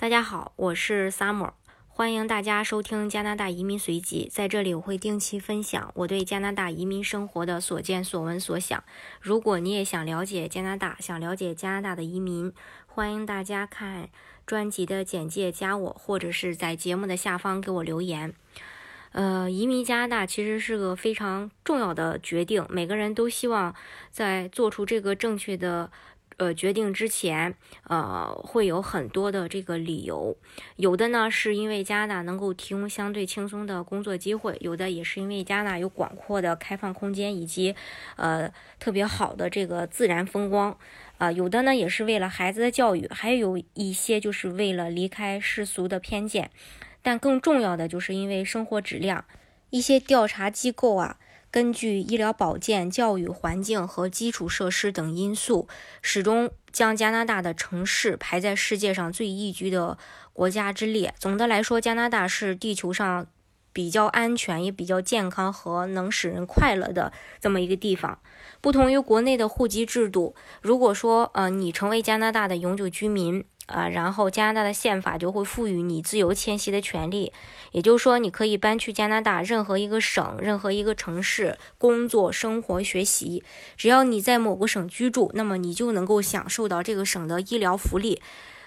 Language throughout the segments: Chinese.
大家好，我是 Summer，欢迎大家收听加拿大移民随记。在这里，我会定期分享我对加拿大移民生活的所见所闻所想。如果你也想了解加拿大，想了解加拿大的移民，欢迎大家看专辑的简介，加我，或者是在节目的下方给我留言。呃，移民加拿大其实是个非常重要的决定，每个人都希望在做出这个正确的。呃，决定之前，呃，会有很多的这个理由，有的呢是因为加拿大能够提供相对轻松的工作机会，有的也是因为加拿大有广阔的开放空间以及呃特别好的这个自然风光，啊，有的呢也是为了孩子的教育，还有一些就是为了离开世俗的偏见，但更重要的就是因为生活质量，一些调查机构啊。根据医疗保健、教育环境和基础设施等因素，始终将加拿大的城市排在世界上最宜居的国家之列。总的来说，加拿大是地球上比较安全、也比较健康和能使人快乐的这么一个地方。不同于国内的户籍制度，如果说呃你成为加拿大的永久居民。啊，然后加拿大的宪法就会赋予你自由迁徙的权利，也就是说，你可以搬去加拿大任何一个省、任何一个城市工作、生活、学习。只要你在某个省居住，那么你就能够享受到这个省的医疗福利，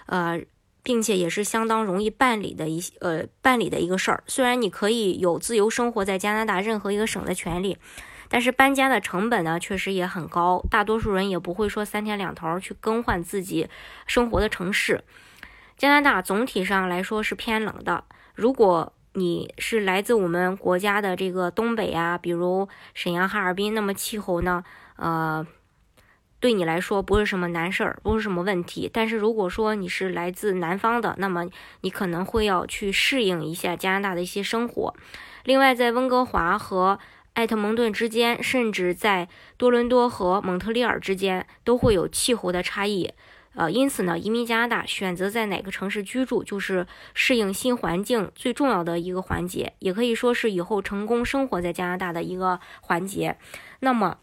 呃，并且也是相当容易办理的一呃办理的一个事儿。虽然你可以有自由生活在加拿大任何一个省的权利。但是搬家的成本呢，确实也很高，大多数人也不会说三天两头去更换自己生活的城市。加拿大总体上来说是偏冷的，如果你是来自我们国家的这个东北啊，比如沈阳、哈尔滨，那么气候呢，呃，对你来说不是什么难事儿，不是什么问题。但是如果说你是来自南方的，那么你可能会要去适应一下加拿大的一些生活。另外，在温哥华和艾特蒙顿之间，甚至在多伦多和蒙特利尔之间，都会有气候的差异。呃，因此呢，移民加拿大选择在哪个城市居住，就是适应新环境最重要的一个环节，也可以说是以后成功生活在加拿大的一个环节。那么，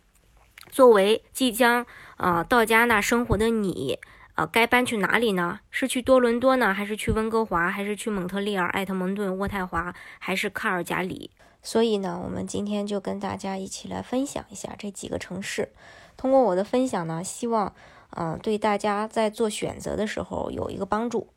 作为即将呃到加拿大生活的你，呃，该搬去哪里呢？是去多伦多呢，还是去温哥华，还是去蒙特利尔、艾特蒙顿、渥太华，还是卡尔加里？所以呢，我们今天就跟大家一起来分享一下这几个城市。通过我的分享呢，希望嗯对大家在做选择的时候有一个帮助。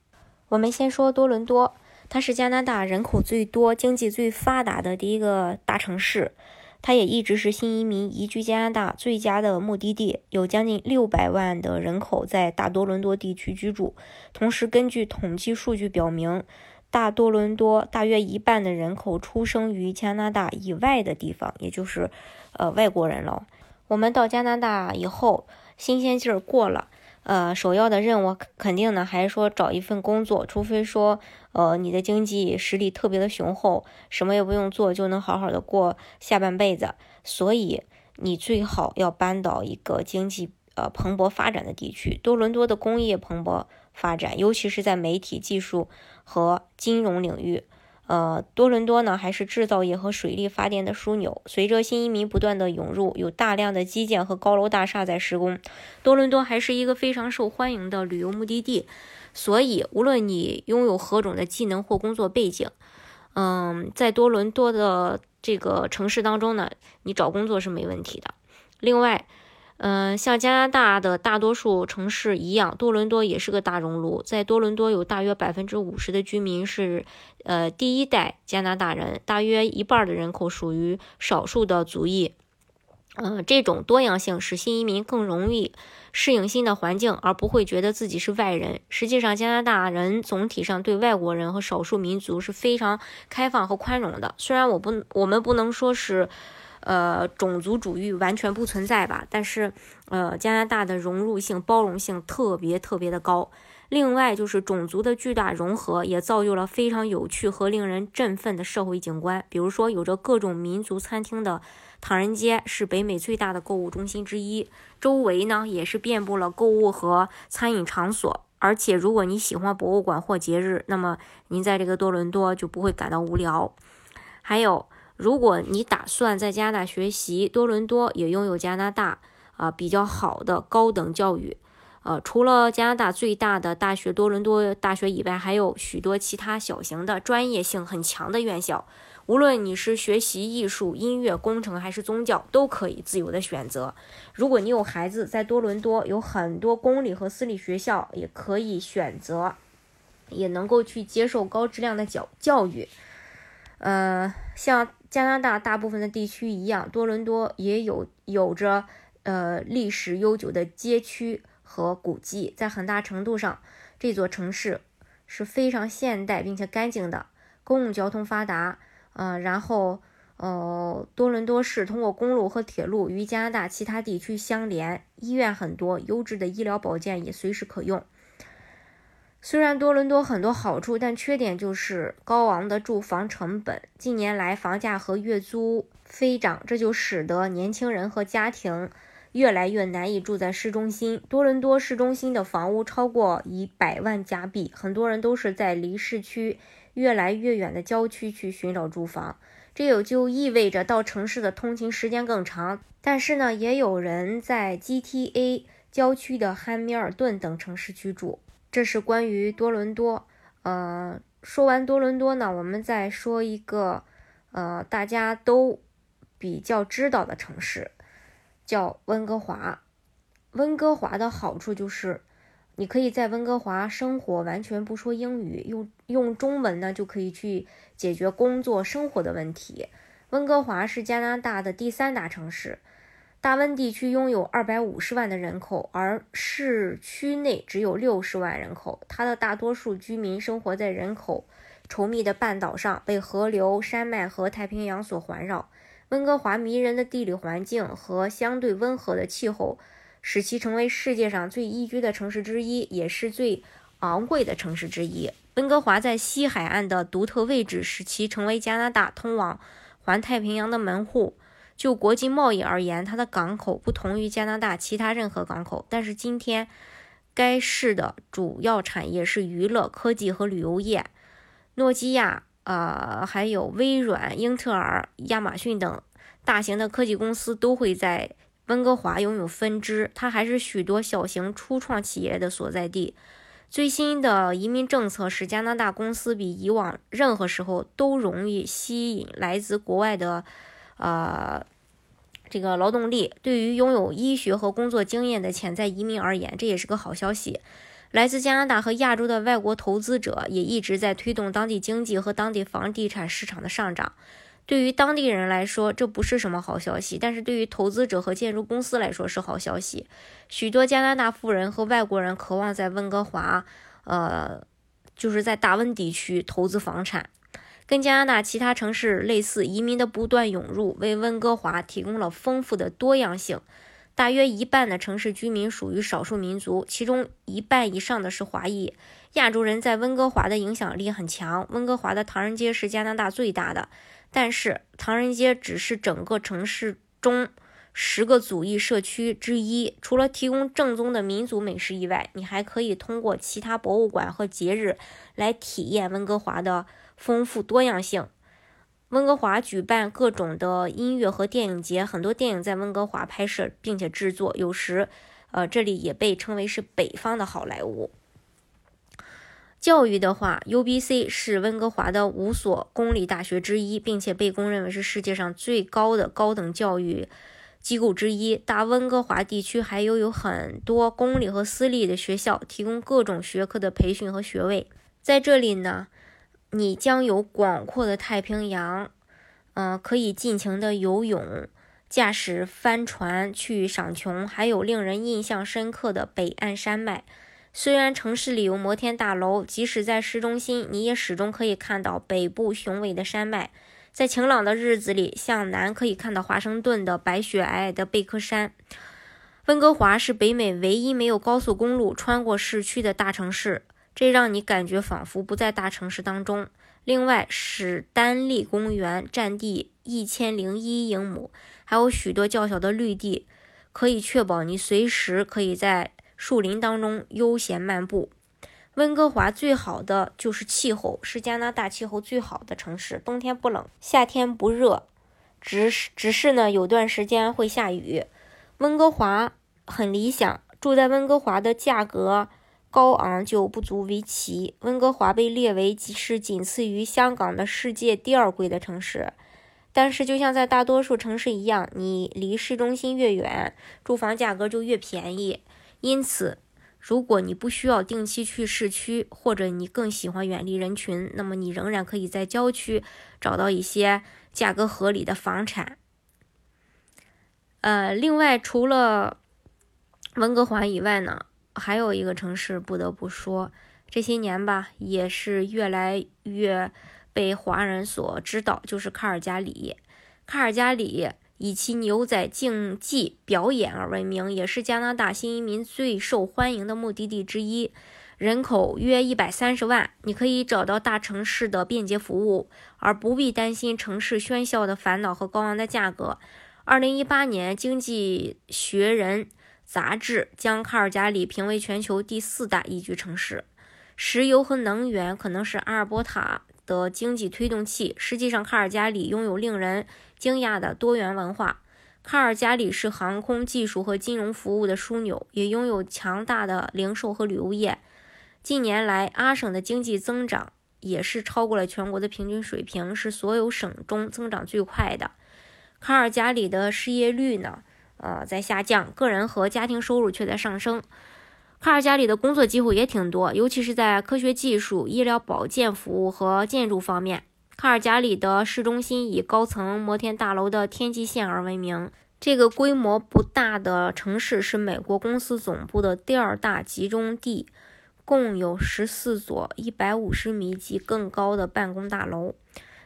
我们先说多伦多，它是加拿大人口最多、经济最发达的第一个大城市，它也一直是新移民移居加拿大最佳的目的地。有将近六百万的人口在大多伦多地区居住。同时，根据统计数据表明。大多伦多大约一半的人口出生于加拿大以外的地方，也就是呃外国人了。我们到加拿大以后，新鲜劲儿过了，呃，首要的任务肯定呢还是说找一份工作，除非说呃你的经济实力特别的雄厚，什么也不用做就能好好的过下半辈子。所以你最好要搬到一个经济呃蓬勃发展的地区。多伦多的工业蓬勃。发展，尤其是在媒体技术和金融领域，呃，多伦多呢还是制造业和水力发电的枢纽。随着新移民不断的涌入，有大量的基建和高楼大厦在施工，多伦多还是一个非常受欢迎的旅游目的地。所以，无论你拥有何种的技能或工作背景，嗯，在多伦多的这个城市当中呢，你找工作是没问题的。另外，嗯，像加拿大的大多数城市一样，多伦多也是个大熔炉。在多伦多有大约百分之五十的居民是，呃，第一代加拿大人，大约一半的人口属于少数的族裔。嗯，这种多样性使新移民更容易适应新的环境，而不会觉得自己是外人。实际上，加拿大人总体上对外国人和少数民族是非常开放和宽容的。虽然我不，我们不能说是。呃，种族主义完全不存在吧？但是，呃，加拿大的融入性、包容性特别特别的高。另外，就是种族的巨大融合也造就了非常有趣和令人振奋的社会景观。比如说，有着各种民族餐厅的唐人街是北美最大的购物中心之一，周围呢也是遍布了购物和餐饮场所。而且，如果你喜欢博物馆或节日，那么您在这个多伦多就不会感到无聊。还有。如果你打算在加拿大学习，多伦多也拥有加拿大啊比较好的高等教育，呃，除了加拿大最大的大学多伦多大学以外，还有许多其他小型的专业性很强的院校。无论你是学习艺术、音乐、工程还是宗教，都可以自由的选择。如果你有孩子在多伦多，有很多公立和私立学校，也可以选择，也能够去接受高质量的教教育。呃，像加拿大大部分的地区一样，多伦多也有有着呃历史悠久的街区。和古迹，在很大程度上，这座城市是非常现代并且干净的，公共交通发达，呃，然后，呃，多伦多市通过公路和铁路与加拿大其他地区相连，医院很多，优质的医疗保健也随时可用。虽然多伦多很多好处，但缺点就是高昂的住房成本。近年来，房价和月租飞涨，这就使得年轻人和家庭。越来越难以住在市中心。多伦多市中心的房屋超过一百万加币，很多人都是在离市区越来越远的郊区去寻找住房，这也就意味着到城市的通勤时间更长。但是呢，也有人在 GTA 郊区的汉密尔顿等城市居住。这是关于多伦多。呃，说完多伦多呢，我们再说一个呃大家都比较知道的城市。叫温哥华，温哥华的好处就是，你可以在温哥华生活，完全不说英语，用用中文呢就可以去解决工作生活的问题。温哥华是加拿大的第三大城市，大温地区拥有二百五十万的人口，而市区内只有六十万人口。它的大多数居民生活在人口稠密的半岛上，被河流、山脉和太平洋所环绕。温哥华迷人的地理环境和相对温和的气候，使其成为世界上最宜居的城市之一，也是最昂贵的城市之一。温哥华在西海岸的独特位置，使其成为加拿大通往环太平洋的门户。就国际贸易而言，它的港口不同于加拿大其他任何港口。但是今天，该市的主要产业是娱乐、科技和旅游业。诺基亚。呃，还有微软、英特尔、亚马逊等大型的科技公司都会在温哥华拥有分支。它还是许多小型初创企业的所在地。最新的移民政策使加拿大公司比以往任何时候都容易吸引来自国外的呃这个劳动力。对于拥有医学和工作经验的潜在移民而言，这也是个好消息。来自加拿大和亚洲的外国投资者也一直在推动当地经济和当地房地产市场的上涨。对于当地人来说，这不是什么好消息，但是对于投资者和建筑公司来说是好消息。许多加拿大富人和外国人渴望在温哥华，呃，就是在大温地区投资房产。跟加拿大其他城市类似，移民的不断涌入为温哥华提供了丰富的多样性。大约一半的城市居民属于少数民族，其中一半以上的是华裔。亚洲人在温哥华的影响力很强。温哥华的唐人街是加拿大最大的，但是唐人街只是整个城市中十个族裔社区之一。除了提供正宗的民族美食以外，你还可以通过其他博物馆和节日来体验温哥华的丰富多样性。温哥华举办各种的音乐和电影节，很多电影在温哥华拍摄并且制作。有时，呃，这里也被称为是北方的好莱坞。教育的话，UBC 是温哥华的五所公立大学之一，并且被公认为是世界上最高的高等教育机构之一。大温哥华地区还有有很多公立和私立的学校，提供各种学科的培训和学位。在这里呢。你将有广阔的太平洋，嗯，可以尽情的游泳、驾驶帆船去赏琼，还有令人印象深刻的北岸山脉。虽然城市里有摩天大楼，即使在市中心，你也始终可以看到北部雄伟的山脉。在晴朗的日子里，向南可以看到华盛顿的白雪皑皑的贝壳山。温哥华是北美唯一没有高速公路穿过市区的大城市。这让你感觉仿佛不在大城市当中。另外，史丹利公园占地一千零一英亩，还有许多较小的绿地，可以确保你随时可以在树林当中悠闲漫步。温哥华最好的就是气候，是加拿大气候最好的城市，冬天不冷，夏天不热，只是只是呢有段时间会下雨。温哥华很理想。住在温哥华的价格高昂就不足为奇。温哥华被列为是仅次于香港的世界第二贵的城市。但是，就像在大多数城市一样，你离市中心越远，住房价格就越便宜。因此，如果你不需要定期去市区，或者你更喜欢远离人群，那么你仍然可以在郊区找到一些价格合理的房产。呃，另外，除了温哥华以外呢，还有一个城市不得不说，这些年吧，也是越来越。被华人所知道，就是卡尔加里。卡尔加里以其牛仔竞技表演而闻名，也是加拿大新移民最受欢迎的目的地之一。人口约一百三十万，你可以找到大城市的便捷服务，而不必担心城市喧嚣的烦恼和高昂的价格。二零一八年，《经济学人》杂志将卡尔加里评为全球第四大宜居城市。石油和能源可能是阿尔伯塔。的经济推动器。实际上，卡尔加里拥有令人惊讶的多元文化。卡尔加里是航空技术和金融服务的枢纽，也拥有强大的零售和旅游业。近年来，阿省的经济增长也是超过了全国的平均水平，是所有省中增长最快的。卡尔加里的失业率呢，呃，在下降，个人和家庭收入却在上升。卡尔加里的工作机会也挺多，尤其是在科学技术、医疗保健服务和建筑方面。卡尔加里的市中心以高层摩天大楼的天际线而闻名。这个规模不大的城市是美国公司总部的第二大集中地，共有十四座一百五十米及更高的办公大楼。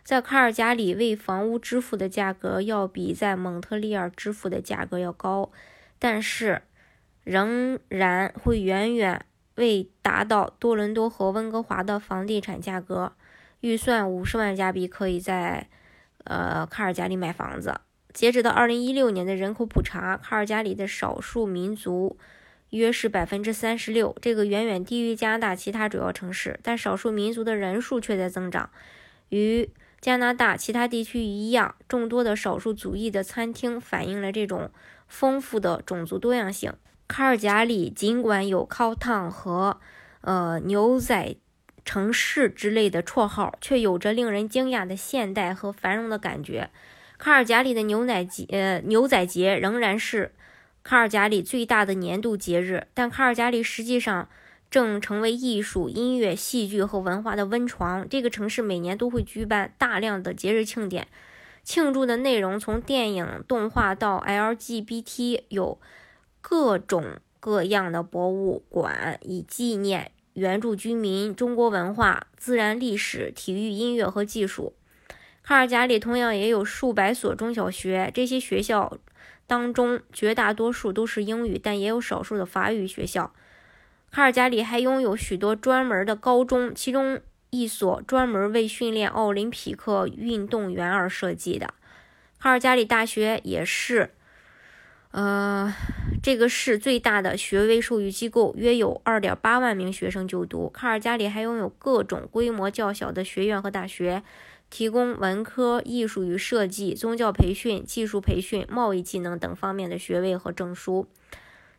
在卡尔加里为房屋支付的价格要比在蒙特利尔支付的价格要高，但是。仍然会远远未达到多伦多和温哥华的房地产价格。预算五十万加币可以在呃卡尔加里买房子。截止到二零一六年的人口普查，卡尔加里的少数民族约是百分之三十六，这个远远低于加拿大其他主要城市。但少数民族的人数却在增长。与加拿大其他地区一样，众多的少数族裔的餐厅反映了这种丰富的种族多样性。卡尔加里尽管有“烤汤”和“呃牛仔城市”之类的绰号，却有着令人惊讶的现代和繁荣的感觉。卡尔加里的牛奶节，呃牛仔节仍然是卡尔加里最大的年度节日，但卡尔加里实际上正成为艺术、音乐、戏剧和文化的温床。这个城市每年都会举办大量的节日庆典，庆祝的内容从电影、动画到 LGBT 有。各种各样的博物馆以纪念原住居民、中国文化、自然历史、体育、音乐和技术。卡尔加里同样也有数百所中小学，这些学校当中绝大多数都是英语，但也有少数的法语学校。卡尔加里还拥有许多专门的高中，其中一所专门为训练奥林匹克运动员而设计的。卡尔加里大学也是。呃，这个市最大的学位授予机构约有二点八万名学生就读。卡尔加里还拥有各种规模较小的学院和大学，提供文科、艺术与设计、宗教培训、技术培训、贸易技能等方面的学位和证书。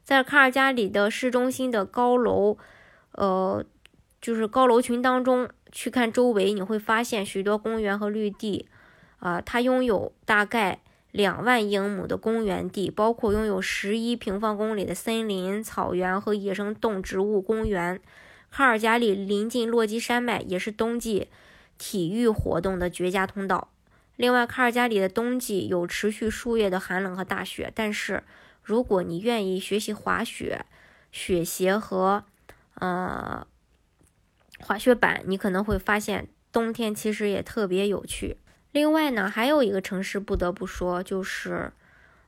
在卡尔加里的市中心的高楼，呃，就是高楼群当中去看周围，你会发现许多公园和绿地。啊，它拥有大概。两万英亩的公园地，包括拥有十一平方公里的森林、草原和野生动植物公园。卡尔加里临近落基山脉，也是冬季体育活动的绝佳通道。另外，卡尔加里的冬季有持续数月的寒冷和大雪，但是如果你愿意学习滑雪、雪鞋和呃滑雪板，你可能会发现冬天其实也特别有趣。另外呢，还有一个城市不得不说，就是，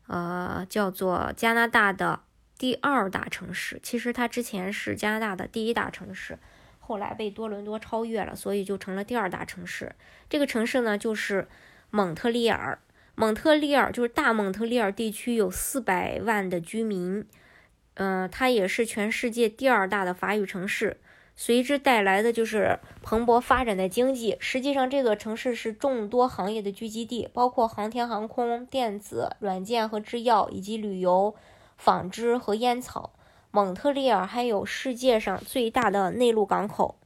呃，叫做加拿大的第二大城市。其实它之前是加拿大的第一大城市，后来被多伦多超越了，所以就成了第二大城市。这个城市呢，就是蒙特利尔。蒙特利尔就是大蒙特利尔地区有四百万的居民，嗯，它也是全世界第二大的法语城市。随之带来的就是蓬勃发展的经济。实际上，这个城市是众多行业的聚集地，包括航天航空、电子、软件和制药，以及旅游、纺织和烟草。蒙特利尔还有世界上最大的内陆港口。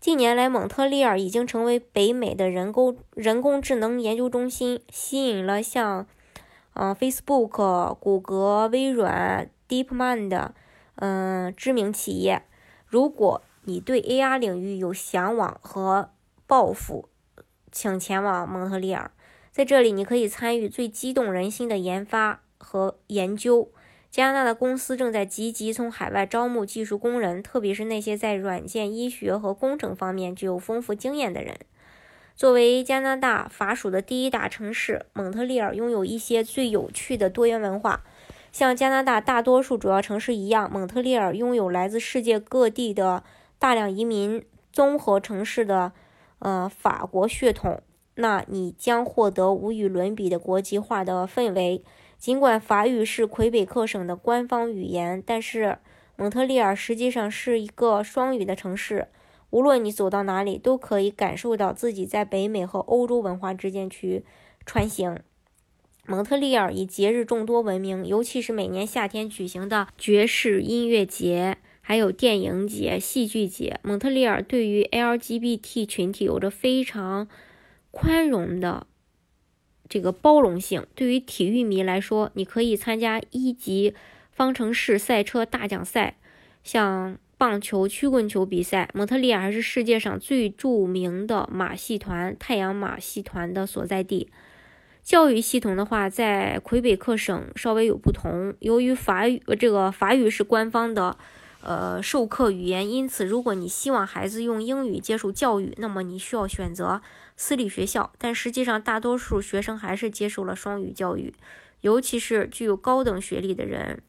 近年来，蒙特利尔已经成为北美的人工人工智能研究中心，吸引了像，嗯，Facebook、谷歌、微软、DeepMind，嗯，知名企业。如果你对 AR 领域有向往和抱负，请前往蒙特利尔，在这里你可以参与最激动人心的研发和研究。加拿大的公司正在积极从海外招募技术工人，特别是那些在软件、医学和工程方面具有丰富经验的人。作为加拿大法属的第一大城市，蒙特利尔拥有一些最有趣的多元文化。像加拿大大多数主要城市一样，蒙特利尔拥有来自世界各地的大量移民，综合城市的呃法国血统。那你将获得无与伦比的国际化的氛围。尽管法语是魁北克省的官方语言，但是蒙特利尔实际上是一个双语的城市。无论你走到哪里，都可以感受到自己在北美和欧洲文化之间去穿行。蒙特利尔以节日众多闻名，尤其是每年夏天举行的爵士音乐节、还有电影节、戏剧节。蒙特利尔对于 LGBT 群体有着非常宽容的。这个包容性对于体育迷来说，你可以参加一级方程式赛车大奖赛，像棒球、曲棍球比赛。蒙特利尔还是世界上最著名的马戏团——太阳马戏团的所在地。教育系统的话，在魁北克省稍微有不同。由于法语，这个法语是官方的，呃，授课语言，因此，如果你希望孩子用英语接受教育，那么你需要选择。私立学校，但实际上大多数学生还是接受了双语教育，尤其是具有高等学历的人，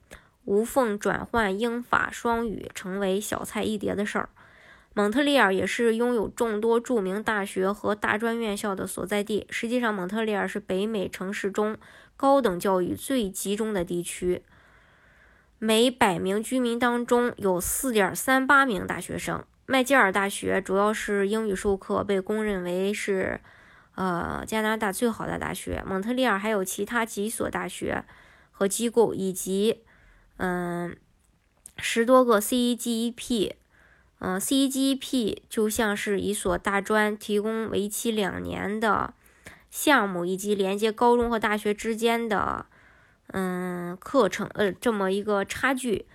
无缝转换英法双语成为小菜一碟的事儿。蒙特利尔也是拥有众多著名大学和大专院校的所在地。实际上，蒙特利尔是北美城市中高等教育最集中的地区，每百名居民当中有4.38名大学生。麦吉尔大学主要是英语授课，被公认为是，呃，加拿大最好的大学。蒙特利尔还有其他几所大学和机构，以及，嗯，十多个 CEGEP。嗯，CGP 就像是一所大专，提供为期两年的项目，以及连接高中和大学之间的，嗯，课程，呃，这么一个差距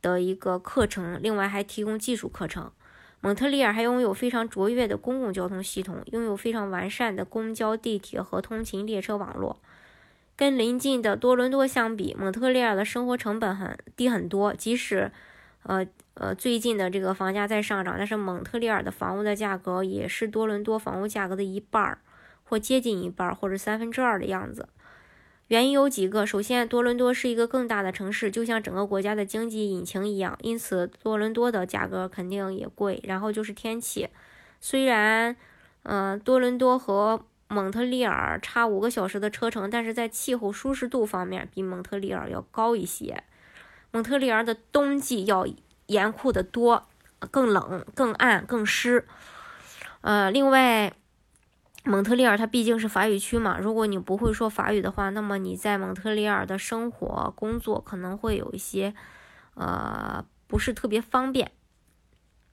的一个课程。另外还提供技术课程。蒙特利尔还拥有非常卓越的公共交通系统，拥有非常完善的公交、地铁和通勤列车网络。跟邻近的多伦多相比，蒙特利尔的生活成本很低很多。即使，呃呃，最近的这个房价在上涨，但是蒙特利尔的房屋的价格也是多伦多房屋价格的一半儿，或接近一半儿，或者三分之二的样子。原因有几个，首先，多伦多是一个更大的城市，就像整个国家的经济引擎一样，因此多伦多的价格肯定也贵。然后就是天气，虽然，嗯，多伦多和蒙特利尔差五个小时的车程，但是在气候舒适度方面比蒙特利尔要高一些。蒙特利尔的冬季要严酷的多，更冷、更暗、更湿。呃，另外。蒙特利尔它毕竟是法语区嘛，如果你不会说法语的话，那么你在蒙特利尔的生活、工作可能会有一些，呃，不是特别方便。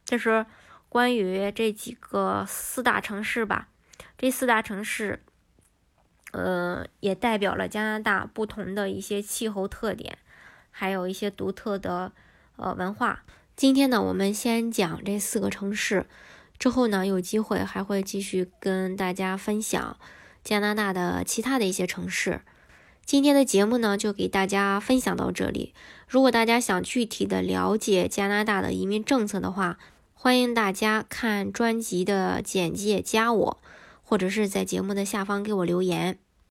这是关于这几个四大城市吧，这四大城市，呃，也代表了加拿大不同的一些气候特点，还有一些独特的呃文化。今天呢，我们先讲这四个城市。之后呢，有机会还会继续跟大家分享加拿大的其他的一些城市。今天的节目呢，就给大家分享到这里。如果大家想具体的了解加拿大的移民政策的话，欢迎大家看专辑的简介，加我，或者是在节目的下方给我留言。